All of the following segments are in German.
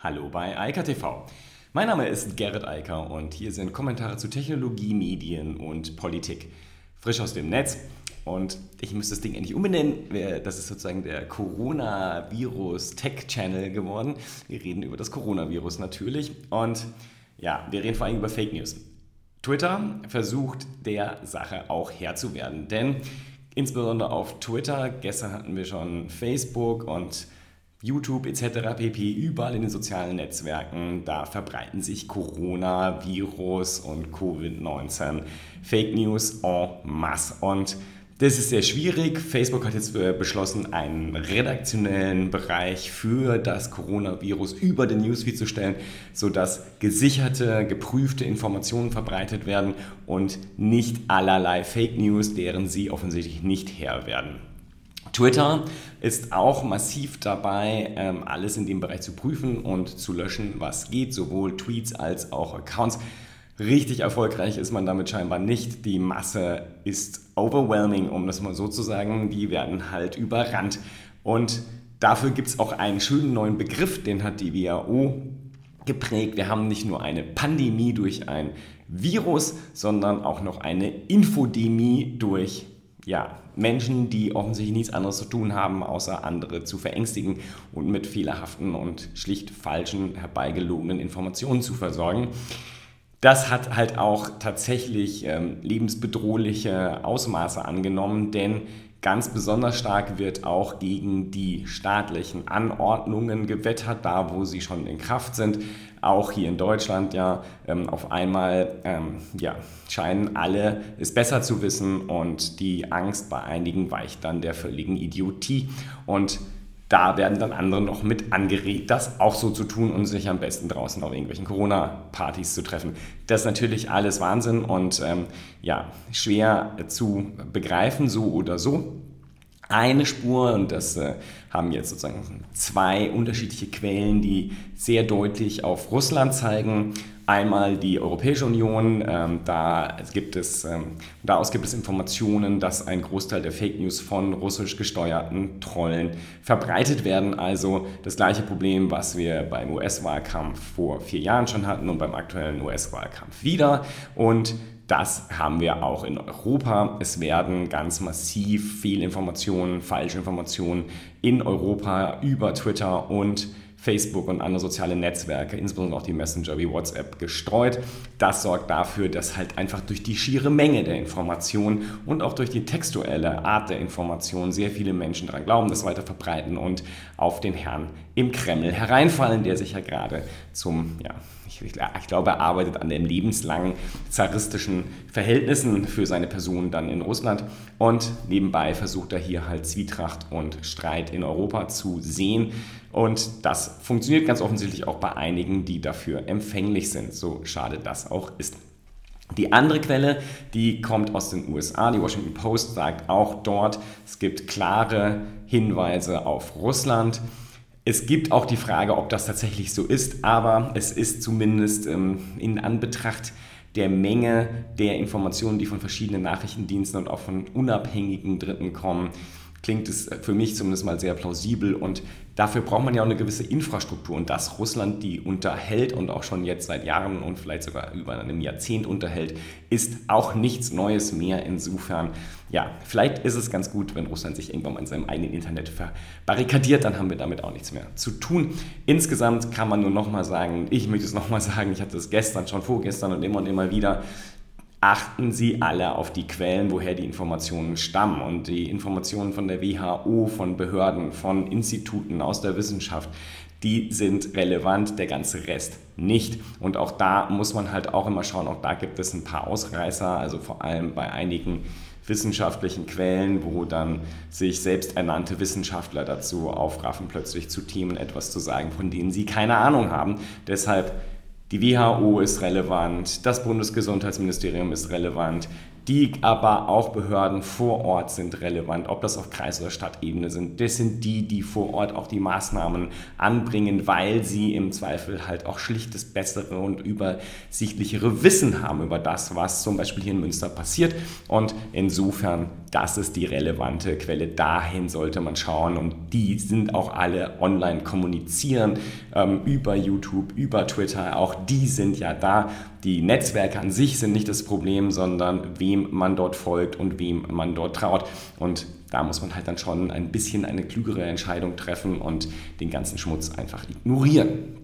Hallo bei Eika TV. Mein Name ist Gerrit Eiker und hier sind Kommentare zu Technologie, Medien und Politik. Frisch aus dem Netz. Und ich muss das Ding endlich umbenennen. Das ist sozusagen der Coronavirus Tech Channel geworden. Wir reden über das Coronavirus natürlich. Und ja, wir reden vor allem über Fake News. Twitter versucht der Sache auch Herr zu werden. Denn insbesondere auf Twitter, gestern hatten wir schon Facebook und YouTube etc. pp. Überall in den sozialen Netzwerken, da verbreiten sich Corona-Virus und Covid-19 Fake News en masse. Und das ist sehr schwierig. Facebook hat jetzt äh, beschlossen, einen redaktionellen Bereich für das Coronavirus über den Newsfeed zu stellen, sodass gesicherte, geprüfte Informationen verbreitet werden und nicht allerlei Fake News, deren sie offensichtlich nicht Herr werden. Twitter ist auch massiv dabei, ähm, alles in dem Bereich zu prüfen und zu löschen, was geht, sowohl Tweets als auch Accounts. Richtig erfolgreich ist man damit scheinbar nicht. Die Masse ist overwhelming, um das mal so zu sagen. Die werden halt überrannt. Und dafür gibt es auch einen schönen neuen Begriff, den hat die WHO geprägt. Wir haben nicht nur eine Pandemie durch ein Virus, sondern auch noch eine Infodemie durch ja, Menschen, die offensichtlich nichts anderes zu tun haben, außer andere zu verängstigen und mit fehlerhaften und schlicht falschen, herbeigelogenen Informationen zu versorgen. Das hat halt auch tatsächlich ähm, lebensbedrohliche Ausmaße angenommen, denn Ganz besonders stark wird auch gegen die staatlichen Anordnungen gewettert, da wo sie schon in Kraft sind. Auch hier in Deutschland ja ähm, auf einmal ähm, ja, scheinen alle es besser zu wissen und die Angst bei einigen weicht dann der völligen Idiotie. Und da werden dann andere noch mit angeregt, das auch so zu tun und sich am besten draußen auf irgendwelchen Corona-Partys zu treffen. Das ist natürlich alles Wahnsinn und ähm, ja, schwer zu begreifen, so oder so. Eine Spur, und das äh, haben jetzt sozusagen zwei unterschiedliche Quellen, die sehr deutlich auf Russland zeigen. Einmal die Europäische Union, ähm, da gibt es, ähm, daraus gibt es Informationen, dass ein Großteil der Fake News von russisch gesteuerten Trollen verbreitet werden. Also das gleiche Problem, was wir beim US-Wahlkampf vor vier Jahren schon hatten und beim aktuellen US-Wahlkampf wieder. Und das haben wir auch in Europa. Es werden ganz massiv Fehlinformationen, Falschinformationen in Europa über Twitter und Facebook und andere soziale Netzwerke, insbesondere auch die Messenger wie WhatsApp, gestreut. Das sorgt dafür, dass halt einfach durch die schiere Menge der Informationen und auch durch die textuelle Art der Information sehr viele Menschen daran glauben, das weiter verbreiten und auf den Herrn im Kreml hereinfallen, der sich ja gerade zum, ja, ich, ich, glaube, er arbeitet an den lebenslangen zaristischen Verhältnissen für seine Person dann in Russland und nebenbei versucht er hier halt Zwietracht und Streit in Europa zu sehen und das funktioniert ganz offensichtlich auch bei einigen, die dafür empfänglich sind, so schade das auch ist. Die andere Quelle, die kommt aus den USA. Die Washington Post sagt auch dort, es gibt klare Hinweise auf Russland. Es gibt auch die Frage, ob das tatsächlich so ist, aber es ist zumindest ähm, in Anbetracht der Menge der Informationen, die von verschiedenen Nachrichtendiensten und auch von unabhängigen Dritten kommen, klingt es für mich zumindest mal sehr plausibel und dafür braucht man ja auch eine gewisse Infrastruktur und dass Russland die unterhält und auch schon jetzt seit Jahren und vielleicht sogar über einem Jahrzehnt unterhält, ist auch nichts Neues mehr. Insofern, ja, vielleicht ist es ganz gut, wenn Russland sich irgendwann mal in seinem eigenen Internet verbarrikadiert, dann haben wir damit auch nichts mehr zu tun. Insgesamt kann man nur nochmal sagen, ich möchte es nochmal sagen, ich hatte es gestern schon, vorgestern und immer und immer wieder, achten Sie alle auf die Quellen, woher die Informationen stammen. Und die Informationen von der WHO, von Behörden, von Instituten aus der Wissenschaft, die sind relevant, der ganze Rest nicht. Und auch da muss man halt auch immer schauen, auch da gibt es ein paar Ausreißer, also vor allem bei einigen wissenschaftlichen Quellen, wo dann sich selbsternannte Wissenschaftler dazu aufraffen, plötzlich zu Themen etwas zu sagen, von denen sie keine Ahnung haben. Deshalb die WHO ist relevant, das Bundesgesundheitsministerium ist relevant, die aber auch Behörden vor Ort sind relevant, ob das auf Kreis- oder Stadtebene sind. Das sind die, die vor Ort auch die Maßnahmen anbringen, weil sie im Zweifel halt auch schlicht das bessere und übersichtlichere Wissen haben über das, was zum Beispiel hier in Münster passiert. Und insofern das ist die relevante Quelle. Dahin sollte man schauen und die sind auch alle online kommunizieren ähm, über YouTube, über Twitter. Auch die sind ja da. Die Netzwerke an sich sind nicht das Problem, sondern wem man dort folgt und wem man dort traut. Und da muss man halt dann schon ein bisschen eine klügere Entscheidung treffen und den ganzen Schmutz einfach ignorieren.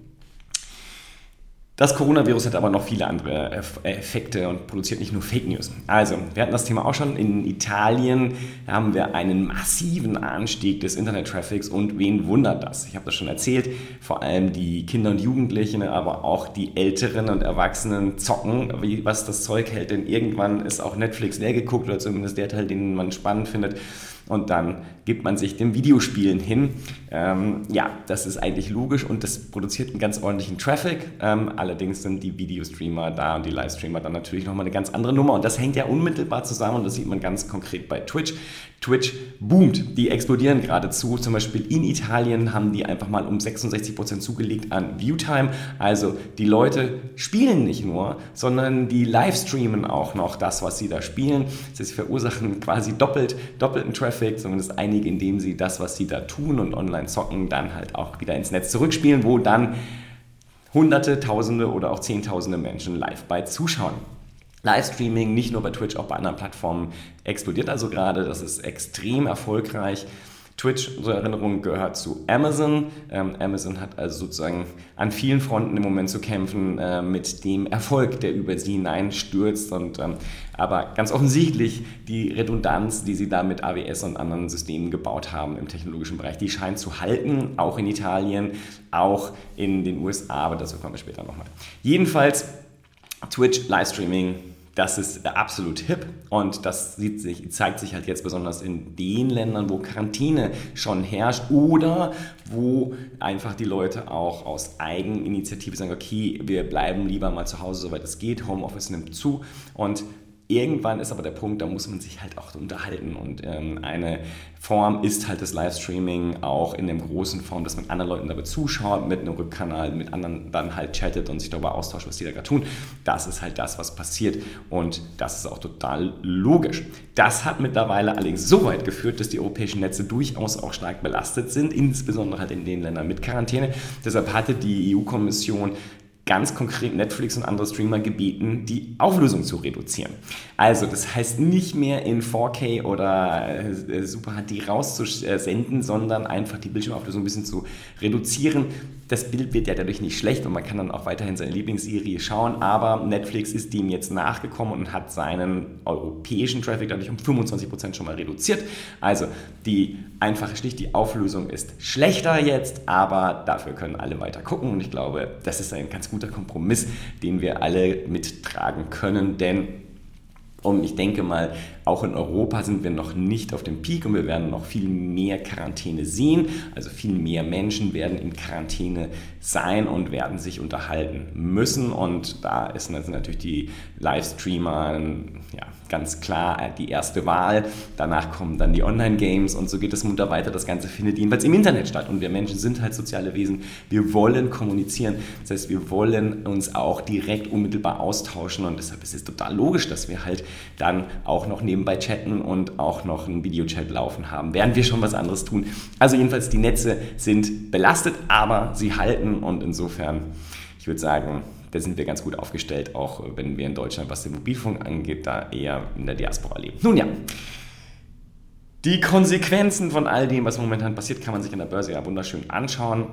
Das Coronavirus hat aber noch viele andere Effekte und produziert nicht nur Fake News. Also, wir hatten das Thema auch schon. In Italien haben wir einen massiven Anstieg des Internet-Traffics und wen wundert das? Ich habe das schon erzählt. Vor allem die Kinder und Jugendlichen, aber auch die Älteren und Erwachsenen zocken, was das Zeug hält. Denn irgendwann ist auch Netflix leer geguckt oder zumindest der Teil, den man spannend findet und dann gibt man sich dem Videospielen hin. Ähm, ja, das ist eigentlich logisch und das produziert einen ganz ordentlichen Traffic. Ähm, allerdings sind die Videostreamer da und die Livestreamer dann natürlich nochmal eine ganz andere Nummer und das hängt ja unmittelbar zusammen und das sieht man ganz konkret bei Twitch. Twitch boomt, die explodieren geradezu. Zum Beispiel in Italien haben die einfach mal um 66% zugelegt an Viewtime. Also die Leute spielen nicht nur, sondern die livestreamen auch noch das, was sie da spielen. Sie verursachen quasi doppelt, doppelten Traffic, zumindest einige, indem sie das, was sie da tun und online zocken, dann halt auch wieder ins Netz zurückspielen, wo dann Hunderte, Tausende oder auch Zehntausende Menschen live bei zuschauen. Livestreaming, nicht nur bei Twitch, auch bei anderen Plattformen, explodiert also gerade. Das ist extrem erfolgreich. Twitch, zur Erinnerung, gehört zu Amazon. Ähm, Amazon hat also sozusagen an vielen Fronten im Moment zu kämpfen äh, mit dem Erfolg, der über sie hineinstürzt. Und, ähm, aber ganz offensichtlich die Redundanz, die sie da mit AWS und anderen Systemen gebaut haben im technologischen Bereich, die scheint zu halten, auch in Italien, auch in den USA, aber dazu kommen wir später nochmal. Jedenfalls Twitch, Livestreaming, das ist absolut hip und das sich, zeigt sich halt jetzt besonders in den Ländern, wo Quarantäne schon herrscht oder wo einfach die Leute auch aus Eigeninitiative sagen, okay, wir bleiben lieber mal zu Hause, soweit es geht, Homeoffice nimmt zu und Irgendwann ist aber der Punkt, da muss man sich halt auch unterhalten. Und ähm, eine Form ist halt das Livestreaming auch in dem großen Form, dass man anderen Leuten dabei zuschaut, mit einem Rückkanal, mit anderen dann halt chattet und sich darüber austauscht, was die da gerade tun. Das ist halt das, was passiert. Und das ist auch total logisch. Das hat mittlerweile allerdings so weit geführt, dass die europäischen Netze durchaus auch stark belastet sind, insbesondere halt in den Ländern mit Quarantäne. Deshalb hatte die EU-Kommission ganz konkret Netflix und andere Streamer gebeten, die Auflösung zu reduzieren. Also das heißt nicht mehr in 4K oder äh, Super HD rauszusenden, sondern einfach die Bildschirmauflösung ein bisschen zu reduzieren. Das Bild wird ja dadurch nicht schlecht und man kann dann auch weiterhin seine Lieblingsserie schauen, aber Netflix ist dem jetzt nachgekommen und hat seinen europäischen Traffic dadurch um 25% schon mal reduziert. Also die einfache Schlicht, die Auflösung ist schlechter jetzt, aber dafür können alle weiter gucken und ich glaube, das ist ein ganz guter Kompromiss, den wir alle mittragen können, denn und ich denke mal, auch in Europa sind wir noch nicht auf dem Peak und wir werden noch viel mehr Quarantäne sehen. Also viel mehr Menschen werden in Quarantäne sein und werden sich unterhalten müssen. Und da ist natürlich die Livestreamer ja, ganz klar die erste Wahl. Danach kommen dann die Online-Games und so geht es munter weiter. Das Ganze findet jedenfalls im Internet statt. Und wir Menschen sind halt soziale Wesen. Wir wollen kommunizieren. Das heißt, wir wollen uns auch direkt unmittelbar austauschen. Und deshalb ist es total logisch, dass wir halt dann auch noch neben nebenbei chatten und auch noch einen Videochat laufen haben, während wir schon was anderes tun. Also jedenfalls, die Netze sind belastet, aber sie halten und insofern, ich würde sagen, da sind wir ganz gut aufgestellt, auch wenn wir in Deutschland, was den Mobilfunk angeht, da eher in der Diaspora leben. Nun ja. Die Konsequenzen von all dem, was momentan passiert, kann man sich an der Börse ja wunderschön anschauen.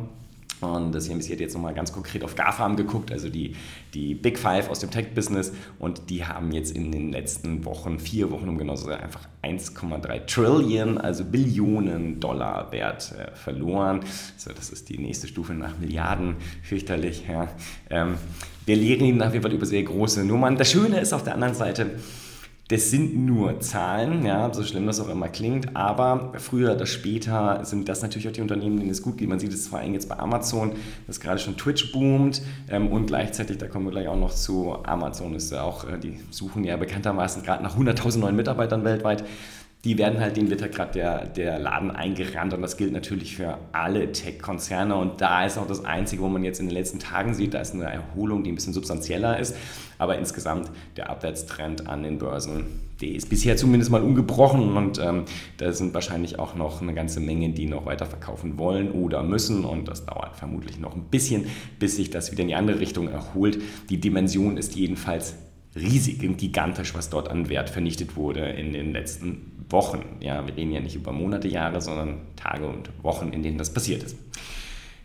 Und das CNBC hat jetzt nochmal ganz konkret auf GAFAM geguckt, also die, die Big Five aus dem Tech-Business. Und die haben jetzt in den letzten Wochen, vier Wochen um genau zu sein, einfach 1,3 Trillion, also Billionen Dollar Wert äh, verloren. So, das ist die nächste Stufe nach Milliarden, fürchterlich. Ja. Ähm, wir lehren nach wie vor über sehr große Nummern. Das Schöne ist auf der anderen Seite, das sind nur Zahlen, ja, so schlimm das auch immer klingt, aber früher oder später sind das natürlich auch die Unternehmen, denen es gut geht. Man sieht es vor allem jetzt bei Amazon, dass gerade schon Twitch boomt ähm, und gleichzeitig, da kommen wir gleich auch noch zu, Amazon ist ja auch, äh, die suchen ja bekanntermaßen gerade nach 100.000 neuen Mitarbeitern weltweit. Die werden halt, den wird gerade der, der Laden eingerannt und das gilt natürlich für alle Tech-Konzerne und da ist auch das Einzige, wo man jetzt in den letzten Tagen sieht, da ist eine Erholung, die ein bisschen substanzieller ist, aber insgesamt der Abwärtstrend an den Börsen, der ist bisher zumindest mal ungebrochen und ähm, da sind wahrscheinlich auch noch eine ganze Menge, die noch weiter verkaufen wollen oder müssen und das dauert vermutlich noch ein bisschen, bis sich das wieder in die andere Richtung erholt. Die Dimension ist jedenfalls riesig und gigantisch, was dort an Wert vernichtet wurde in den letzten Wochen. Ja, wir reden ja nicht über Monate, Jahre, sondern Tage und Wochen, in denen das passiert ist.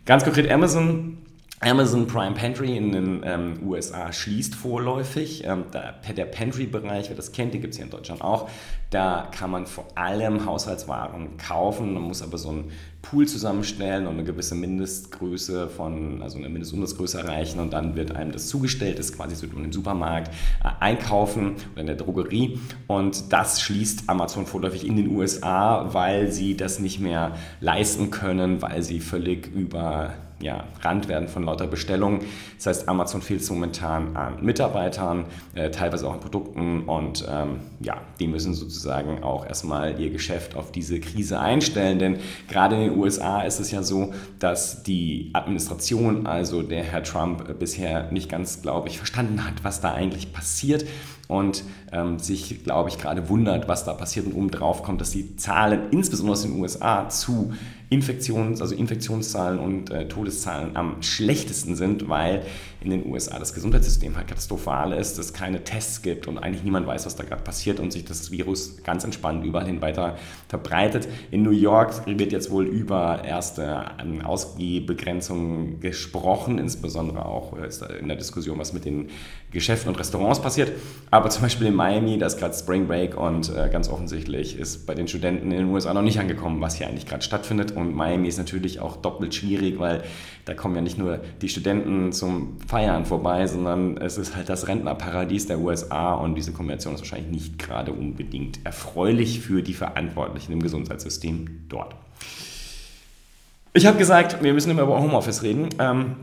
Ganz konkret Amazon. Amazon Prime Pantry in den ähm, USA schließt vorläufig. Ähm, der, der Pantry-Bereich, wer das kennt, den gibt es hier in Deutschland auch. Da kann man vor allem Haushaltswaren kaufen. Man muss aber so einen Pool zusammenstellen und eine gewisse Mindestgröße von, also eine Mindestumsatzgröße erreichen und dann wird einem das zugestellt. Das ist quasi so im Supermarkt äh, einkaufen oder in der Drogerie. Und das schließt Amazon vorläufig in den USA, weil sie das nicht mehr leisten können, weil sie völlig über ja, Rand werden von lauter Bestellungen. Das heißt, Amazon fehlt es momentan an Mitarbeitern, äh, teilweise auch an Produkten und ähm, ja, die müssen sozusagen auch erstmal ihr Geschäft auf diese Krise einstellen, denn gerade in den USA ist es ja so, dass die Administration, also der Herr Trump, äh, bisher nicht ganz, glaube ich, verstanden hat, was da eigentlich passiert und ähm, sich, glaube ich, gerade wundert, was da passiert und obendrauf kommt, dass die Zahlen, insbesondere aus den USA, zu Infektions-, also Infektionszahlen und äh, Todeszahlen am schlechtesten sind, weil in den USA das Gesundheitssystem halt katastrophal ist, es keine Tests gibt und eigentlich niemand weiß, was da gerade passiert und sich das Virus ganz entspannt überall hin weiter verbreitet. In New York wird jetzt wohl über erste ähm, Ausgehbegrenzungen gesprochen, insbesondere auch äh, in der Diskussion, was mit den Geschäften und Restaurants passiert. Aber zum Beispiel in Miami, da ist gerade Spring Break und äh, ganz offensichtlich ist bei den Studenten in den USA noch nicht angekommen, was hier eigentlich gerade stattfindet. Und Miami ist natürlich auch doppelt schwierig, weil da kommen ja nicht nur die Studenten zum Feiern vorbei, sondern es ist halt das Rentnerparadies der USA und diese Kombination ist wahrscheinlich nicht gerade unbedingt erfreulich für die Verantwortlichen im Gesundheitssystem dort. Ich habe gesagt, wir müssen immer über Homeoffice reden. Ähm,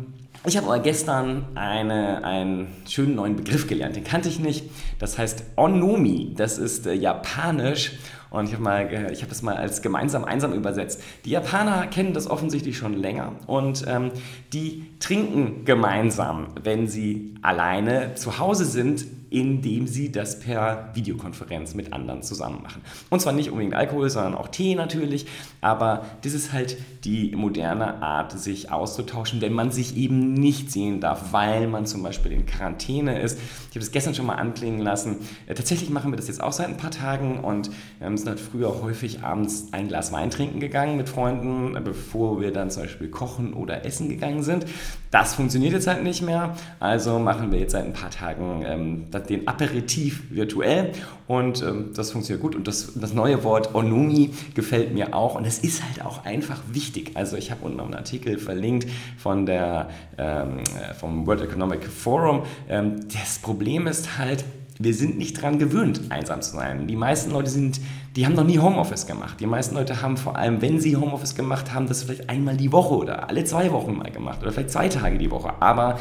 ich habe aber gestern eine, einen schönen neuen Begriff gelernt, den kannte ich nicht. Das heißt Onomi, das ist äh, japanisch und ich habe hab das mal als gemeinsam einsam übersetzt. Die Japaner kennen das offensichtlich schon länger und ähm, die trinken gemeinsam, wenn sie alleine zu Hause sind indem sie das per Videokonferenz mit anderen zusammen machen. Und zwar nicht unbedingt Alkohol, sondern auch Tee natürlich, aber das ist halt die moderne Art, sich auszutauschen, wenn man sich eben nicht sehen darf, weil man zum Beispiel in Quarantäne ist. Ich habe es gestern schon mal anklingen lassen. Äh, tatsächlich machen wir das jetzt auch seit ein paar Tagen und wir sind halt früher häufig abends ein Glas Wein trinken gegangen mit Freunden, bevor wir dann zum Beispiel kochen oder essen gegangen sind. Das funktioniert jetzt halt nicht mehr, also machen wir jetzt seit ein paar Tagen ähm, den Aperitif virtuell und ähm, das funktioniert gut. Und das, das neue Wort Onumi gefällt mir auch und es ist halt auch einfach wichtig. Also ich habe unten noch einen Artikel verlinkt von der, ähm, äh, vom World Economic Forum. Ähm, das Problem ist halt, wir sind nicht daran gewöhnt, einsam zu sein. Die meisten Leute sind, die haben noch nie Homeoffice gemacht. Die meisten Leute haben vor allem, wenn sie Homeoffice gemacht haben, das vielleicht einmal die Woche oder alle zwei Wochen mal gemacht oder vielleicht zwei Tage die Woche. Aber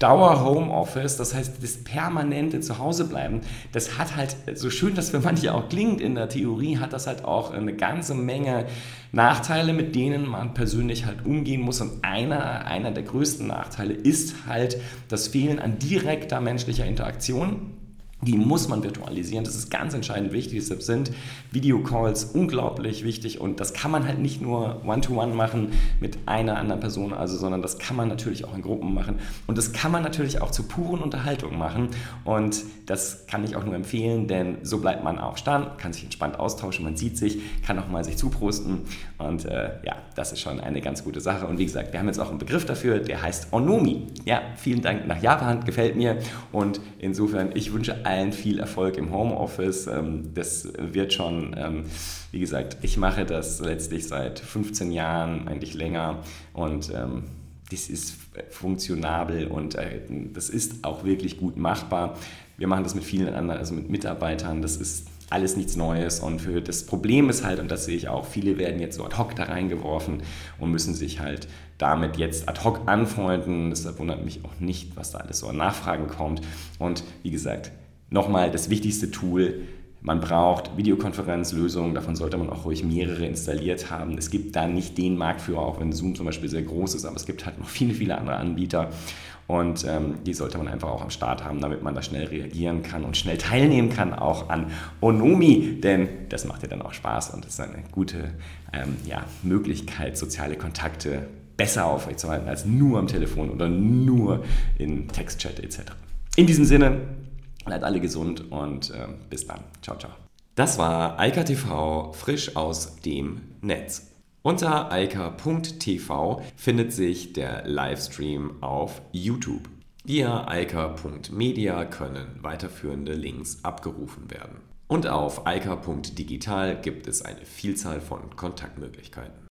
Dauer Homeoffice, das heißt das permanente Zuhausebleiben, das hat halt, so schön das für manche auch klingt in der Theorie, hat das halt auch eine ganze Menge Nachteile, mit denen man persönlich halt umgehen muss. Und einer, einer der größten Nachteile ist halt das Fehlen an direkter menschlicher Interaktion die muss man virtualisieren. Das ist ganz entscheidend wichtig. Deshalb sind Videocalls unglaublich wichtig und das kann man halt nicht nur one-to-one -one machen mit einer anderen Person, also, sondern das kann man natürlich auch in Gruppen machen und das kann man natürlich auch zu puren Unterhaltung machen und das kann ich auch nur empfehlen, denn so bleibt man auf Stand, kann sich entspannt austauschen, man sieht sich, kann auch mal sich zuprosten und äh, ja, das ist schon eine ganz gute Sache und wie gesagt, wir haben jetzt auch einen Begriff dafür, der heißt Onomi. Ja, vielen Dank nach Japan, gefällt mir und insofern, ich wünsche allen viel Erfolg im Homeoffice. Ähm, das wird schon, ähm, wie gesagt, ich mache das letztlich seit 15 Jahren, eigentlich länger und ähm, das ist funktionabel und äh, das ist auch wirklich gut machbar. Wir machen das mit vielen anderen, also mit Mitarbeitern. Das ist alles nichts Neues. Und für das Problem ist halt, und das sehe ich auch, viele werden jetzt so ad hoc da reingeworfen und müssen sich halt damit jetzt ad hoc anfreunden. Deshalb wundert mich auch nicht, was da alles so an Nachfragen kommt. Und wie gesagt, nochmal das wichtigste Tool, Man braucht Videokonferenzlösungen, davon sollte man auch ruhig mehrere installiert haben. Es gibt da nicht den Marktführer, auch wenn Zoom zum Beispiel sehr groß ist, aber es gibt halt noch viele, viele andere Anbieter. Und ähm, die sollte man einfach auch am Start haben, damit man da schnell reagieren kann und schnell teilnehmen kann, auch an Onomi, denn das macht ja dann auch Spaß und ist eine gute ähm, ja, Möglichkeit, soziale Kontakte besser aufrechtzuerhalten als nur am Telefon oder nur in Textchat etc. In diesem Sinne, Bleibt alle gesund und äh, bis dann. Ciao, ciao. Das war Eika TV frisch aus dem Netz. Unter eika.tv findet sich der Livestream auf YouTube. Via eika.media können weiterführende Links abgerufen werden. Und auf eika.digital gibt es eine Vielzahl von Kontaktmöglichkeiten.